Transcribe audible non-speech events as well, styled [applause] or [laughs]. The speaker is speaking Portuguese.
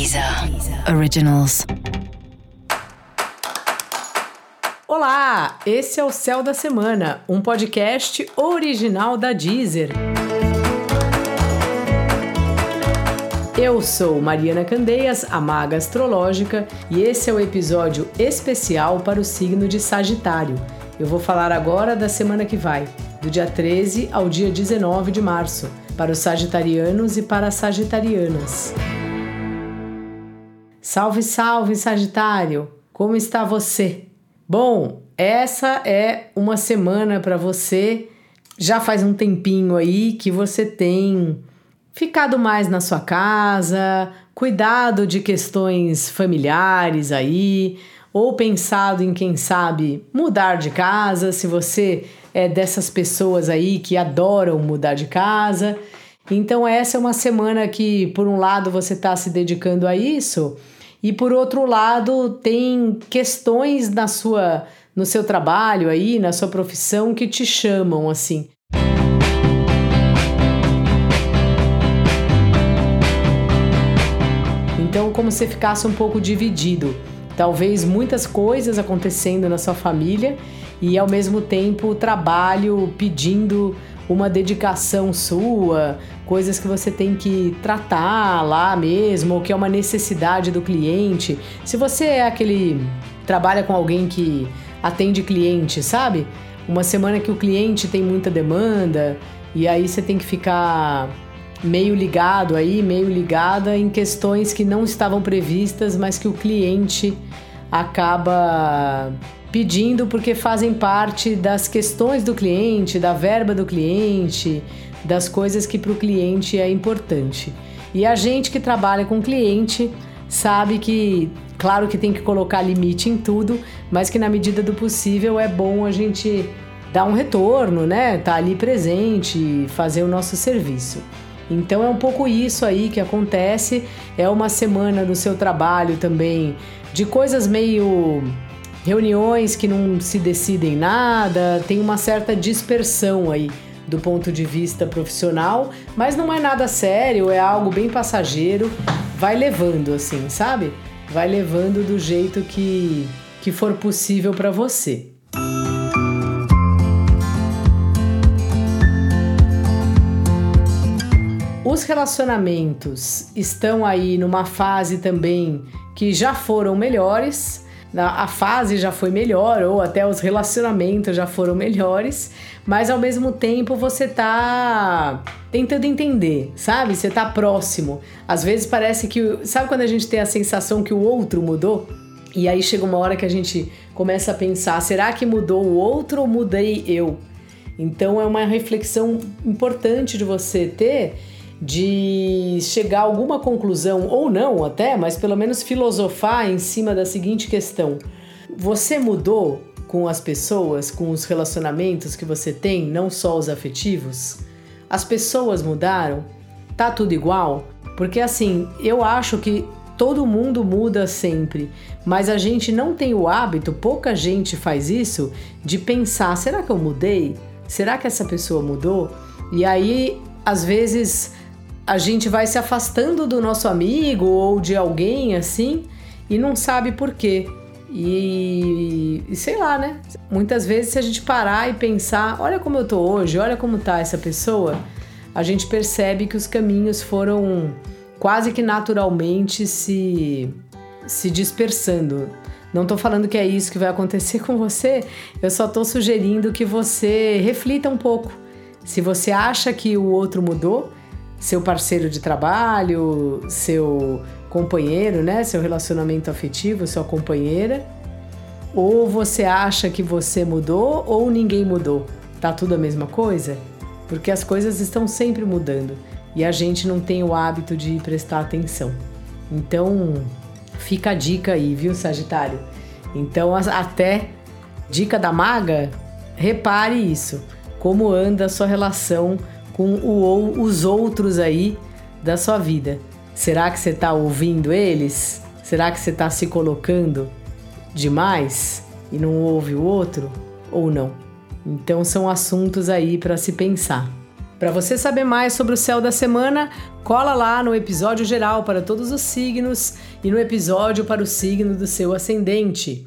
Deezer Originals. Olá, esse é o Céu da Semana, um podcast original da Deezer. Eu sou Mariana Candeias, a maga astrológica, e esse é o episódio especial para o signo de Sagitário. Eu vou falar agora da semana que vai, do dia 13 ao dia 19 de março, para os sagitarianos e para as sagitarianas. Salve, salve, Sagitário! Como está você? Bom, essa é uma semana para você. Já faz um tempinho aí que você tem ficado mais na sua casa, cuidado de questões familiares aí, ou pensado em quem sabe mudar de casa, se você é dessas pessoas aí que adoram mudar de casa. Então, essa é uma semana que, por um lado, você está se dedicando a isso, e por outro lado, tem questões na sua, no seu trabalho aí, na sua profissão, que te chamam assim. Então, como se ficasse um pouco dividido. Talvez muitas coisas acontecendo na sua família e ao mesmo tempo o trabalho pedindo uma dedicação sua, coisas que você tem que tratar lá mesmo, ou que é uma necessidade do cliente. Se você é aquele trabalha com alguém que atende cliente, sabe? Uma semana que o cliente tem muita demanda e aí você tem que ficar meio ligado aí, meio ligada em questões que não estavam previstas, mas que o cliente acaba pedindo porque fazem parte das questões do cliente, da verba do cliente, das coisas que para o cliente é importante. E a gente que trabalha com cliente sabe que, claro que tem que colocar limite em tudo, mas que na medida do possível é bom a gente dar um retorno, né? Tá ali presente, fazer o nosso serviço. Então é um pouco isso aí que acontece. É uma semana no seu trabalho também de coisas meio reuniões que não se decidem nada, tem uma certa dispersão aí do ponto de vista profissional, mas não é nada sério, é algo bem passageiro, vai levando assim, sabe? Vai levando do jeito que, que for possível para você. Os relacionamentos estão aí numa fase também que já foram melhores, a fase já foi melhor ou até os relacionamentos já foram melhores, mas ao mesmo tempo você tá tentando entender, sabe? Você tá próximo. Às vezes parece que, sabe quando a gente tem a sensação que o outro mudou? E aí chega uma hora que a gente começa a pensar, será que mudou o outro ou mudei eu? Então é uma reflexão importante de você ter de chegar a alguma conclusão, ou não até, mas pelo menos filosofar em cima da seguinte questão: você mudou com as pessoas, com os relacionamentos que você tem, não só os afetivos? As pessoas mudaram? Tá tudo igual? Porque assim, eu acho que todo mundo muda sempre, mas a gente não tem o hábito, pouca gente faz isso, de pensar: será que eu mudei? Será que essa pessoa mudou? E aí, às vezes, a gente vai se afastando do nosso amigo ou de alguém assim e não sabe por quê. E, e, sei lá, né? Muitas vezes, se a gente parar e pensar, olha como eu tô hoje, olha como tá essa pessoa, a gente percebe que os caminhos foram quase que naturalmente se, se dispersando. Não tô falando que é isso que vai acontecer [laughs] com você, eu só tô sugerindo que você reflita um pouco. Se você acha que o outro mudou, seu parceiro de trabalho, seu companheiro, né? Seu relacionamento afetivo, sua companheira. Ou você acha que você mudou ou ninguém mudou? Tá tudo a mesma coisa? Porque as coisas estão sempre mudando e a gente não tem o hábito de prestar atenção. Então, fica a dica aí, viu, Sagitário? Então, até dica da maga, repare isso. Como anda a sua relação com o, os outros aí da sua vida. Será que você está ouvindo eles? Será que você está se colocando demais e não ouve o outro? Ou não? Então são assuntos aí para se pensar. Para você saber mais sobre o céu da semana, cola lá no episódio geral para todos os signos e no episódio para o signo do seu ascendente.